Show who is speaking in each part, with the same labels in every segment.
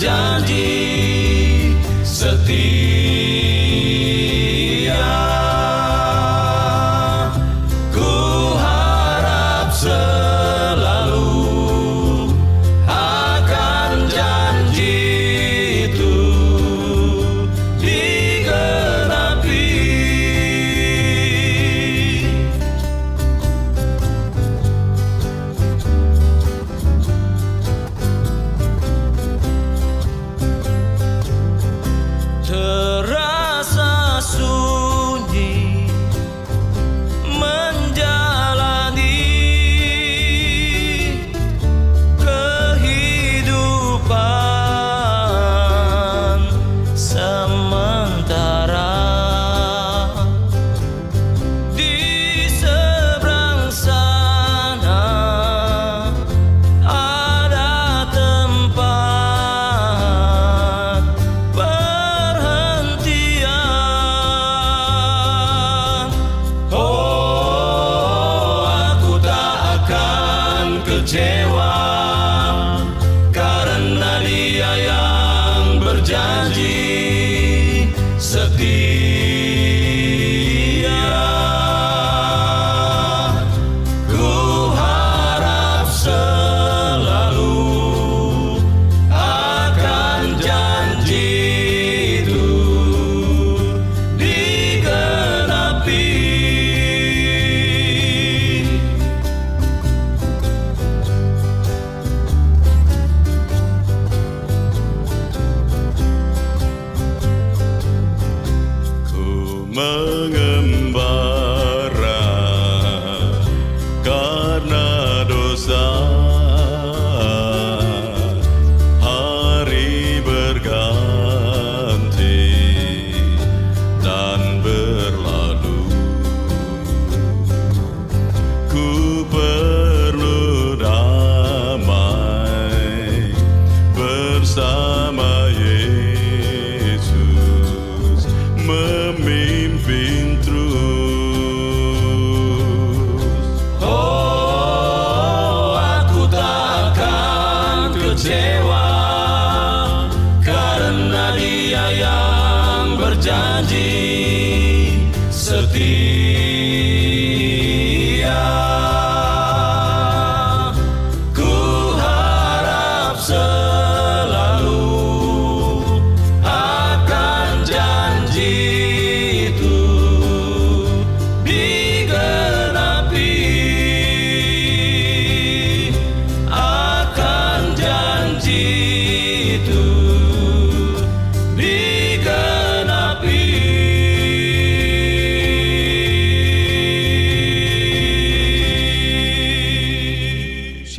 Speaker 1: Yang mga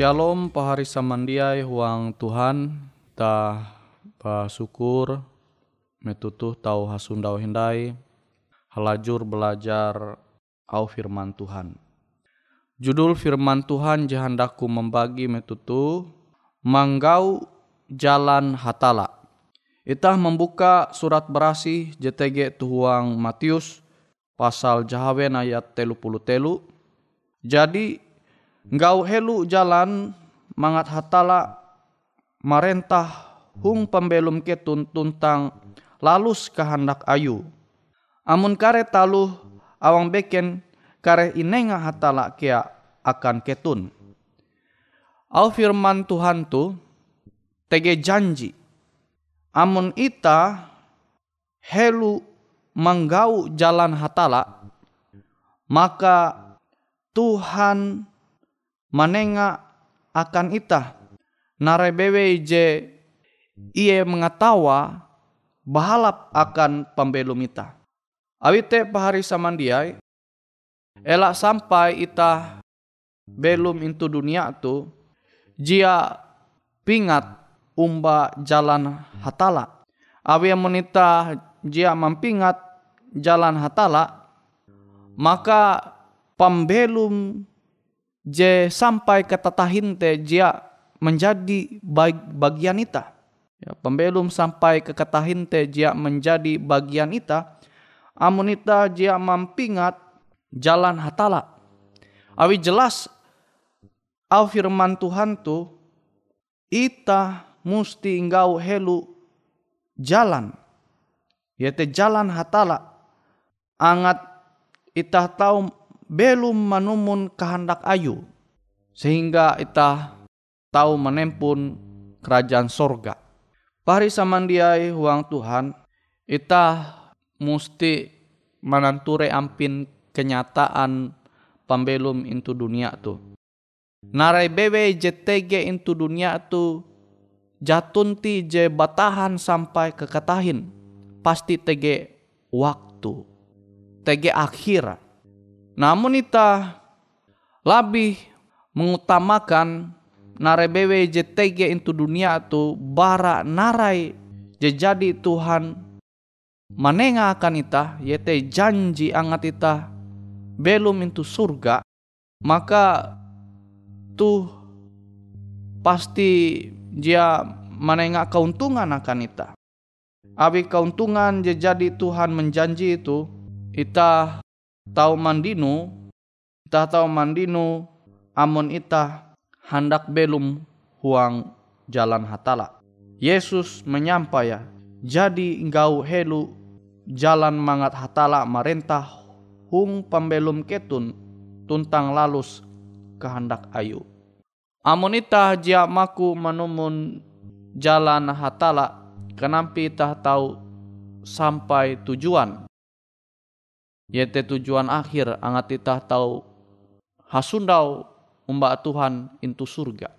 Speaker 2: Shalom pahari samandiai huang Tuhan ta bersyukur metutuh tau hasundau hindai halajur belajar au firman Tuhan. Judul firman Tuhan jahandaku membagi metutu manggau jalan hatala. Itah membuka surat berasi JTG tuhuang Matius pasal jahawen ayat telu puluh telu. Jadi ngau helu jalan mangat hatala marentah hung pembelum ketun tuntang lalus kehendak ayu. Amun kare taluh awang beken kare inenga hatala kia akan ketun. Au firman Tuhan tu tege janji. Amun ita helu manggau jalan hatala maka Tuhan manenga akan ita narebewe je ia mengatawa bahalap akan pembelum ita. Awite pahari samandiai, elak sampai ita belum into dunia tu, jia pingat umba jalan hatala. Awi menita jia mampingat jalan hatala, maka pembelum je sampai ke tatahinte jia menjadi bag, bagian ita. Ya, pembelum sampai ke katahinte jia menjadi bagian ita, amunita jia mampingat jalan hatala. Awi jelas au firman Tuhan tu ita musti engkau helu jalan. Yaitu jalan hatala. Angat ita tahu belum manumun kehendak ayu. Sehingga ita tahu menempun kerajaan sorga. Pari samandiai huang Tuhan, ita musti menanture ampin kenyataan pembelum into dunia tu. Narai bebe JTG into dunia tu jatunti je batahan sampai ke katahin. Pasti tege waktu. Tege akhir. Namun ita lebih mengutamakan narai bebe JTG into dunia tu bara narai je jadi Tuhan. Manenga akan ita yete janji angat ita belum into surga maka tuh pasti dia manenga keuntungan akan ita. Abi keuntungan jadi Tuhan menjanji itu ita tahu mandinu ita tahu mandinu amun ita hendak belum huang jalan hatala Yesus menyampai ya jadi engkau helu jalan mangat hatala marentah hung pembelum ketun tuntang lalus kehendak ayu. Amonita jia maku menumun jalan hatala kenampi tah tahu sampai tujuan. Yaitu tujuan akhir angat itah tahu hasundau umbak Tuhan into surga.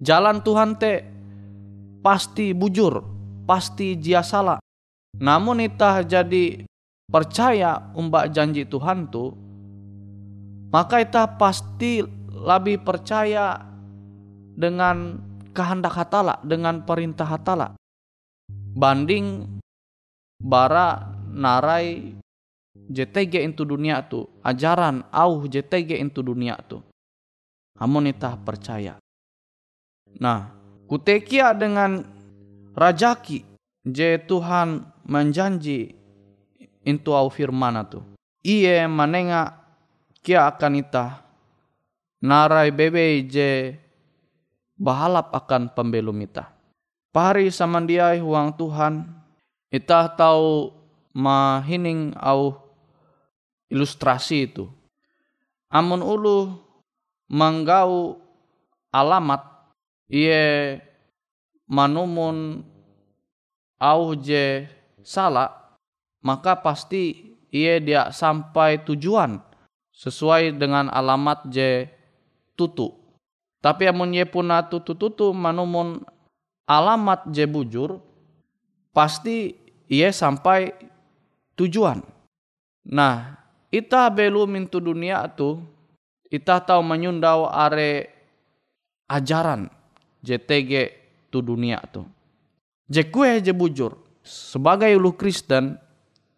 Speaker 2: Jalan Tuhan te pasti bujur, pasti jia salah. Namun itah jadi percaya umbak janji Tuhan tu, maka kita pasti lebih percaya dengan kehendak hatala, dengan perintah hatala. Banding bara narai JTG itu dunia tu, ajaran au JTG itu dunia tu. Amun itah percaya. Nah, kutekia dengan rajaki je Tuhan menjanji itu au firman tu. Iye manenga kia akan ita narai bebe je bahalap akan pembelum ita. Pahari samandiai huang Tuhan, ita tahu mahining au ilustrasi itu. Amun ulu manggau alamat iye manumun au je salah maka pasti ia dia sampai tujuan sesuai dengan alamat je tutu. Tapi amun ye puna tutu tutu manumun alamat je bujur pasti ia sampai tujuan. Nah, ita belum mintu dunia tu ita tahu menyundau are ajaran JTG tu dunia tu. Je kue je bujur sebagai ulu Kristen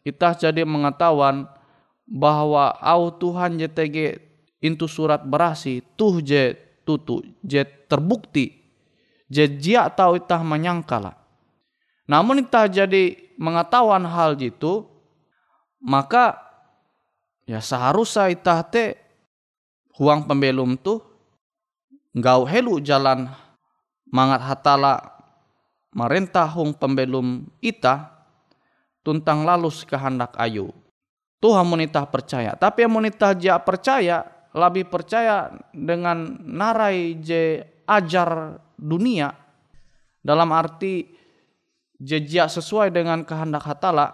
Speaker 3: itah jadi mengetahuan bahwa au Tuhan JTG intu surat berasi tuh je tutu je terbukti je jia tahu itah menyangkala. Namun itah jadi mengetahuan hal itu maka ya seharusnya itah te huang pembelum tuh ngau helu jalan mangat hatala merentah hung pembelum ita tuntang lalus kehendak ayu. Tuhan monita percaya. Tapi yang monita ja percaya, lebih percaya dengan narai je ajar dunia. Dalam arti jejak sesuai dengan kehendak hatala.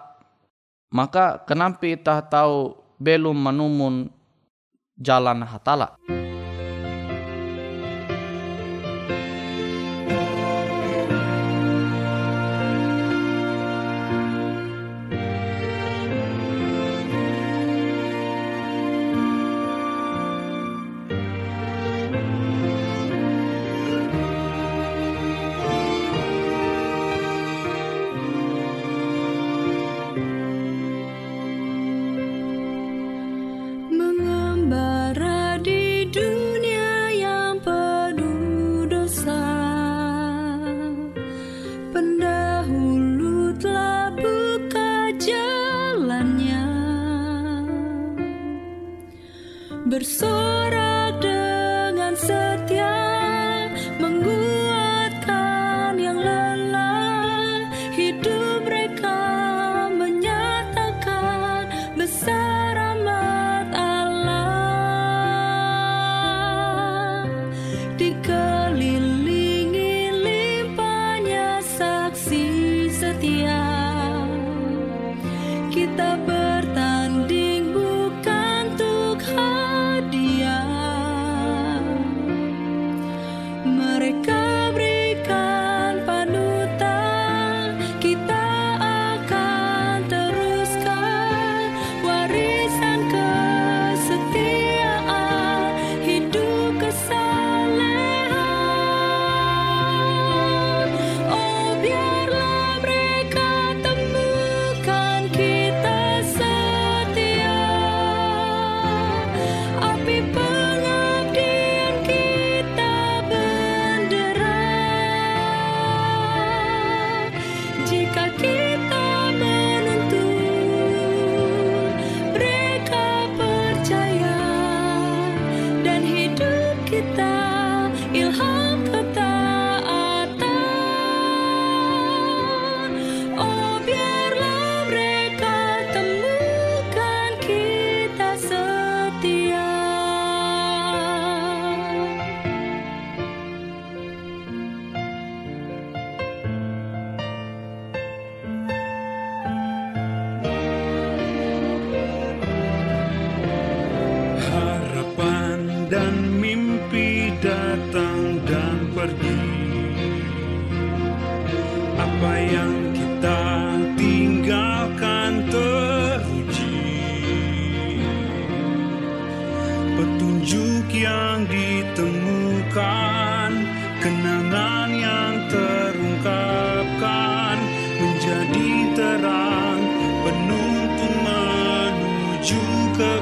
Speaker 3: Maka kenapa kita tahu belum menumun jalan hatala.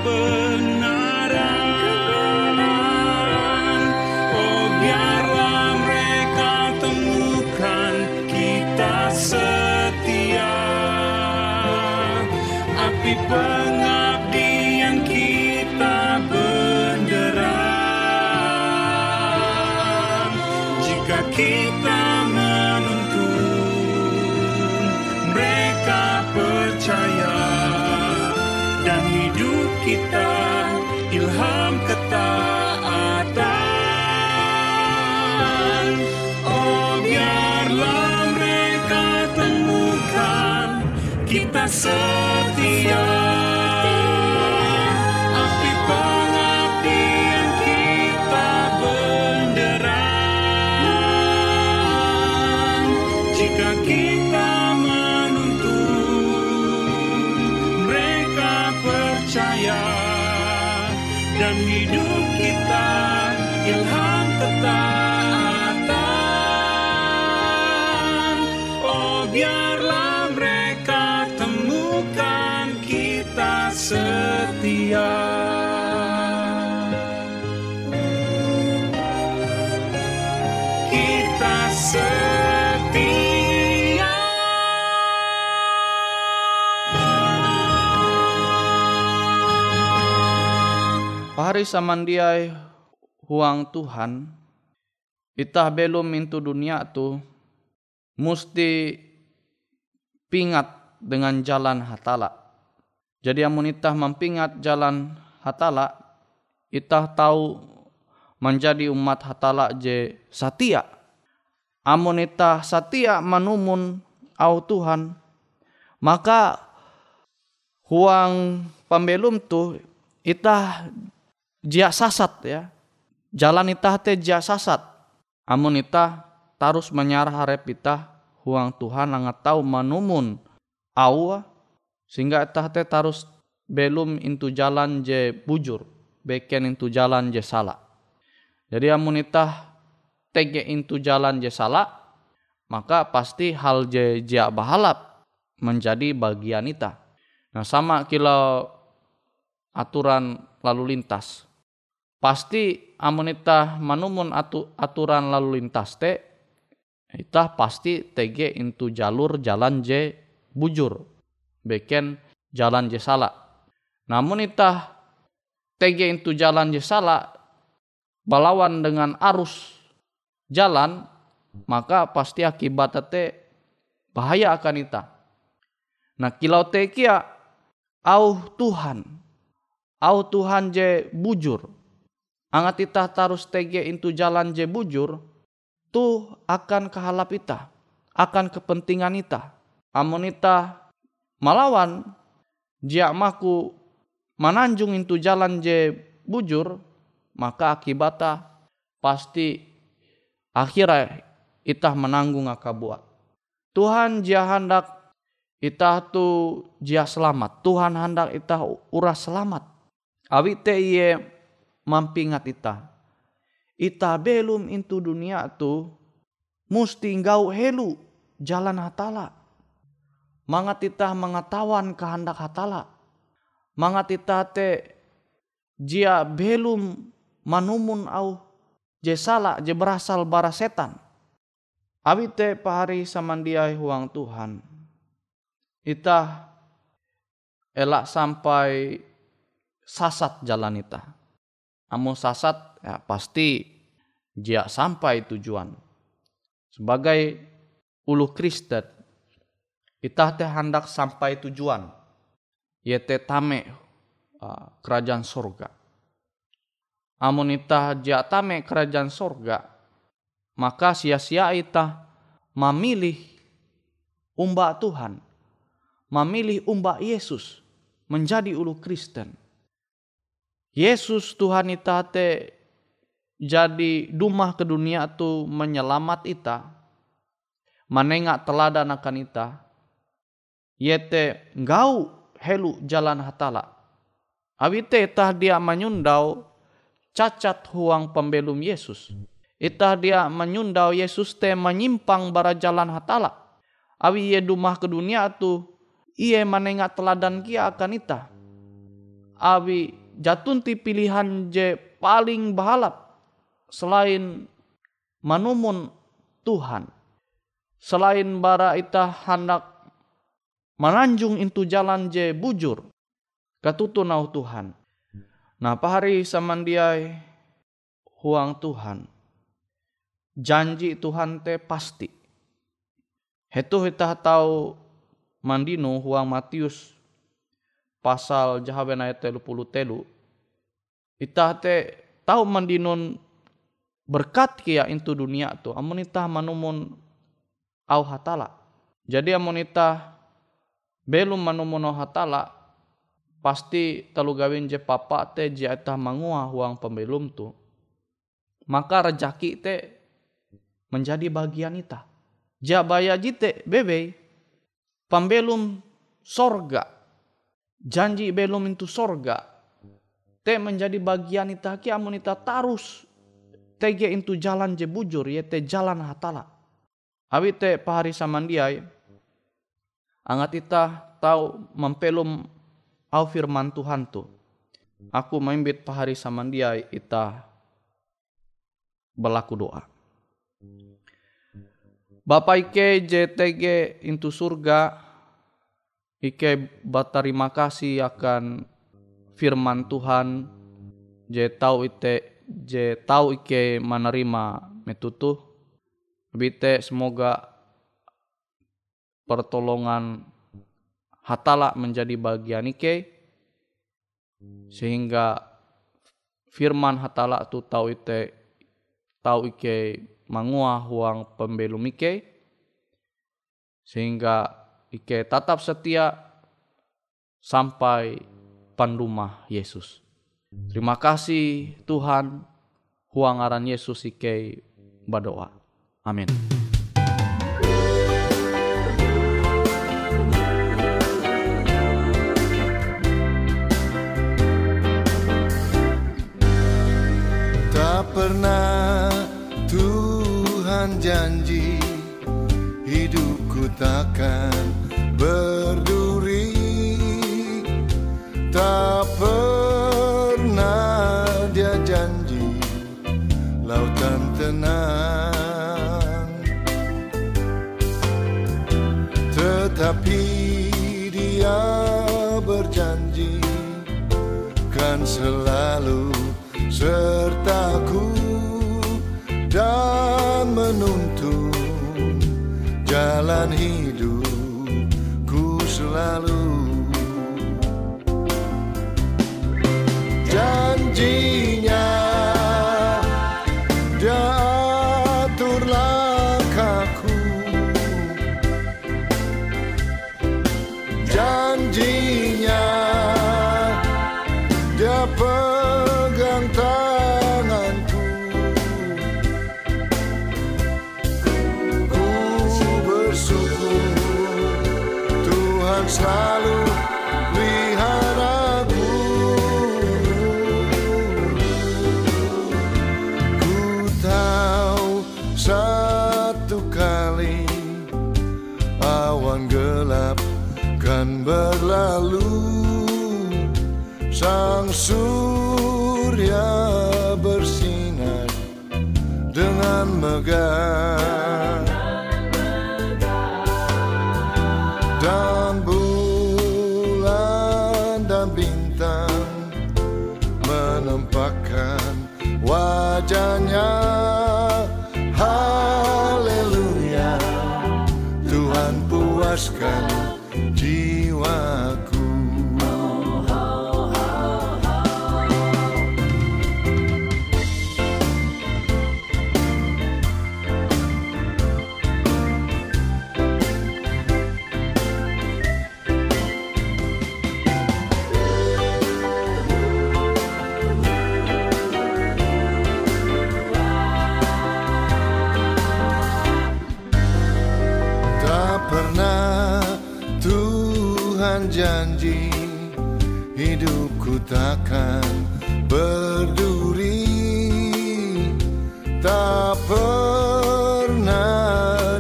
Speaker 4: Bye. Kita setia. Api pengabdian kita bendera. Jika kita menuntun mereka percaya dan hidup kita ilham
Speaker 2: Pahari samandiai huang Tuhan, itah belum mintu dunia tu, musti pingat dengan jalan hatala. Jadi amun itah mempingat jalan hatala, itah tahu menjadi umat hatala je satia. Amun itah satia manumun au Tuhan, maka huang pembelum tu itah jia sasat ya. Jalan itah te jia sasat. Amun itah tarus menyarah harap itah huang Tuhan angat tahu manumun au sehingga itah te tarus belum intu jalan je bujur beken intu jalan je salah. Jadi amun itah tege intu jalan je salah maka pasti hal je jia bahalap menjadi bagian itah. Nah sama kilo aturan lalu lintas. Pasti amun itah manumun atu, aturan lalu lintas te itah pasti tege intu jalur jalan je bujur beken jalan je salah. Namun itah tege intu jalan je salah balawan dengan arus jalan maka pasti akibat te bahaya akan itah. Nah kilau te kia au Tuhan au Tuhan je bujur angat itah tarus tege intu jalan je bujur tu akan kehalap itah akan kepentingan itah. Amun itah malawan jia maku mananjung intu jalan je bujur maka akibatnya pasti akhirnya itah menanggung akabuat. Tuhan jia hendak itah tu jia selamat. Tuhan hendak itah urah selamat. Awi te iye mampingat ita. Ita belum intu dunia tu musti ngau helu jalan hatala. Mangat ita mengetahuan kehendak hatala. Mangat ita te jia belum manumun au je sala je berasal bara setan. Abi te pahari samandiai huang Tuhan. Ita elak sampai sasat jalan ita. Amun sasat ya pasti dia sampai tujuan. Sebagai ulu Kristen, kita teh hendak sampai tujuan. Yete tame kerajaan sorga. Amun ita dia tame kerajaan sorga, maka sia-sia ita memilih umba Tuhan, memilih umba Yesus menjadi ulu Kristen Yesus Tuhan ita te jadi dumah ke dunia tu menyelamat ita. Manenga teladan akan ita. Yete ngau helu jalan hatala. Awite itah dia menyundau cacat huang pembelum Yesus. Itah dia menyundau Yesus te menyimpang bara jalan hatala. Awi ye dumah ke dunia tu iye manenga teladan kia akan ita. Awi jatunti pilihan je paling bahalap selain manumun Tuhan. Selain bara ita hendak menanjung intu jalan je bujur. Katutu nau Tuhan. Nah pahari samandiai huang Tuhan. Janji Tuhan te pasti. Hetu kita tahu mandino huang Matius pasal jahaben ayat telu puluh telu itah te tahu mandinun berkat kia into dunia tu amun itah manumun au hatala. Jadi amun itah belum manumun au hatala pasti telu gawin je papa te je itah mangua huang pembelum tu. Maka rejaki te menjadi bagian itah. Jabaya jite bebe pembelum sorga janji belum itu sorga. Te menjadi bagian ita ki amun ita tarus. Tege itu jalan je bujur ye te jalan hatala. Awi te pahari samandiai angat ita tahu mempelum au firman Tuhan tu. Aku maimbit pahari samandiai ita berlaku doa. Bapak Ike JTG into surga, Ike berterima kasih akan firman Tuhan, je tahu ite, je tahu Ike menerima metutu, bite semoga pertolongan hatala menjadi bagian Ike, sehingga firman hatala tu tahu ite, tahu Ike mangua huang pembelum Ike, sehingga Ike tetap setia sampai pandumah Yesus. Terima kasih Tuhan, huang aran Yesus Ike berdoa. Amin.
Speaker 5: Tak pernah Tuhan janji takkan berduri. Tak pernah dia janji lautan tenang. Tetapi dia berjanji kan selalu sertaku dan menuntun jalan hidupku selalu surya bersinar dengan megah Tuhan janji Hidupku takkan berduri. Tak pernah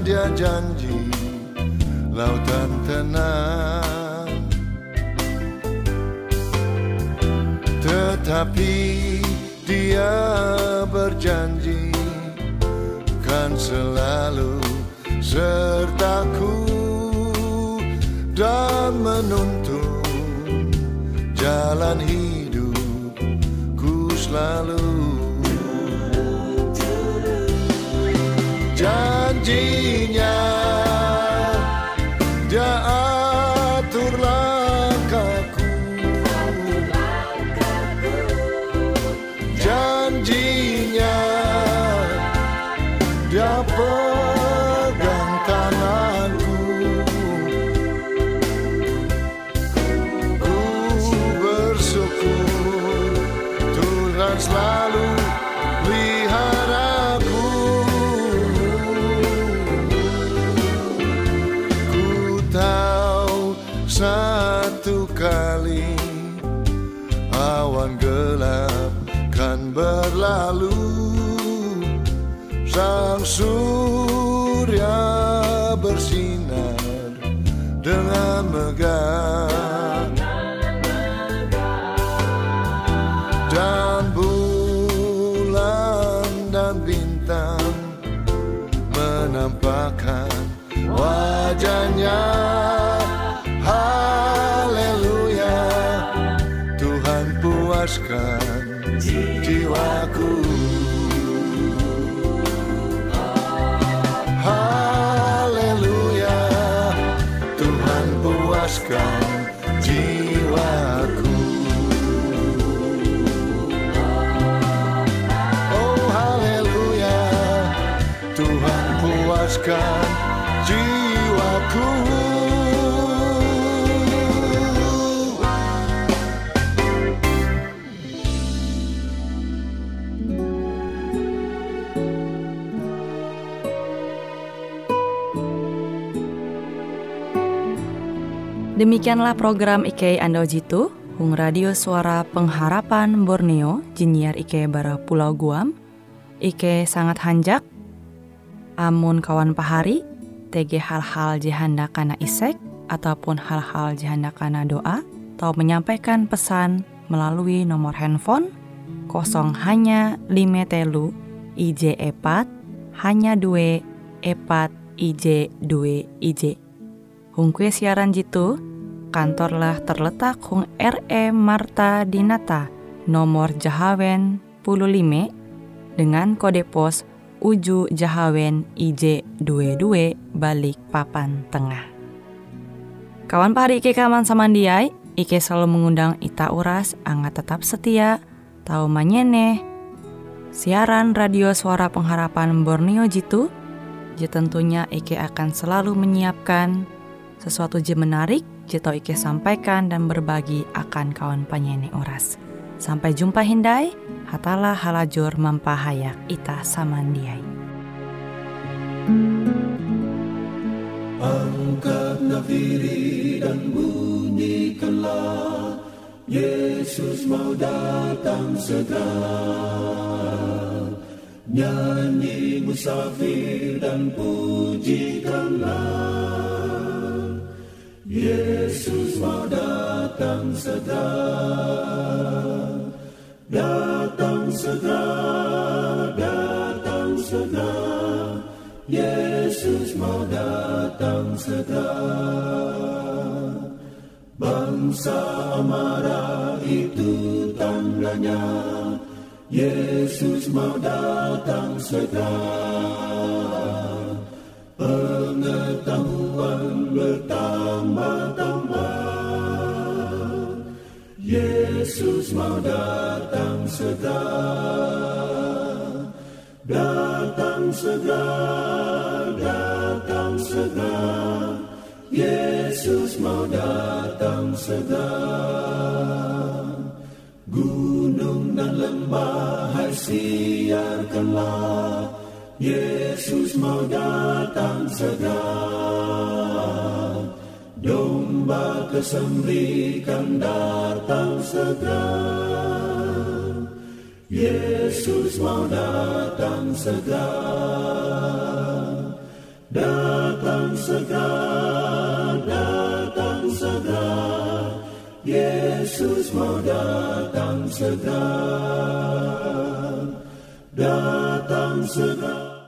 Speaker 5: dia janji Lautan tenang. Tetapi dia berjanji Kan selalu sertaku dan menuntun jalan hidupku selalu Sang surya bersinar dengan megah. Dan bulan dan bintang menampakkan wajahnya. Haleluya Tuhan puaskan jiwaku
Speaker 6: Demikianlah program IK Ando Jitu, Hung Radio Suara Pengharapan Borneo, Jinnyar IK Bara Pulau Guam, IK sangat hanjak, amun kawan pahari, TG hal-hal jihanda kana isek, ataupun hal-hal jihanda kana doa, atau menyampaikan pesan melalui nomor handphone kosong hanya lima telu IJ epat hanya dua epat IJ dua IJ. Hung kue siaran jitu, kantorlah terletak Hung RE Marta Dinata, nomor Jahawen 15 dengan kode pos Uju Jahawen IJ22 balik papan tengah. Kawan pahari Ike kaman samandiai, Ike selalu mengundang Ita Uras, angga tetap setia, tahu manyene, siaran radio suara pengharapan Borneo Jitu, je tentunya Ike akan selalu menyiapkan sesuatu je menarik, je tau Ike sampaikan dan berbagi akan kawan penyanyi oras. Sampai jumpa Hindai, hatalah halajur mampahayak ita samandiai.
Speaker 7: Angkat nafiri dan bunyikanlah Yesus mau datang segera Nyanyi musafir dan pujikanlah Yesus mau datang segera Datang segera, datang segera. Yesus mau datang segera. Bangsa marah itu tandanya. Yesus mau datang segera. Pengetahuan bertambah-tambah. Yesus mau datang segera. Datang segera, datang segera. Yesus mau datang segera. Gunung dan lembah hai siarkanlah. Yesus mau datang segera Domba kesembelikan datang segera. Yesus mau datang segera. Datang segera, datang segera. Yesus mau datang segera. Datang segera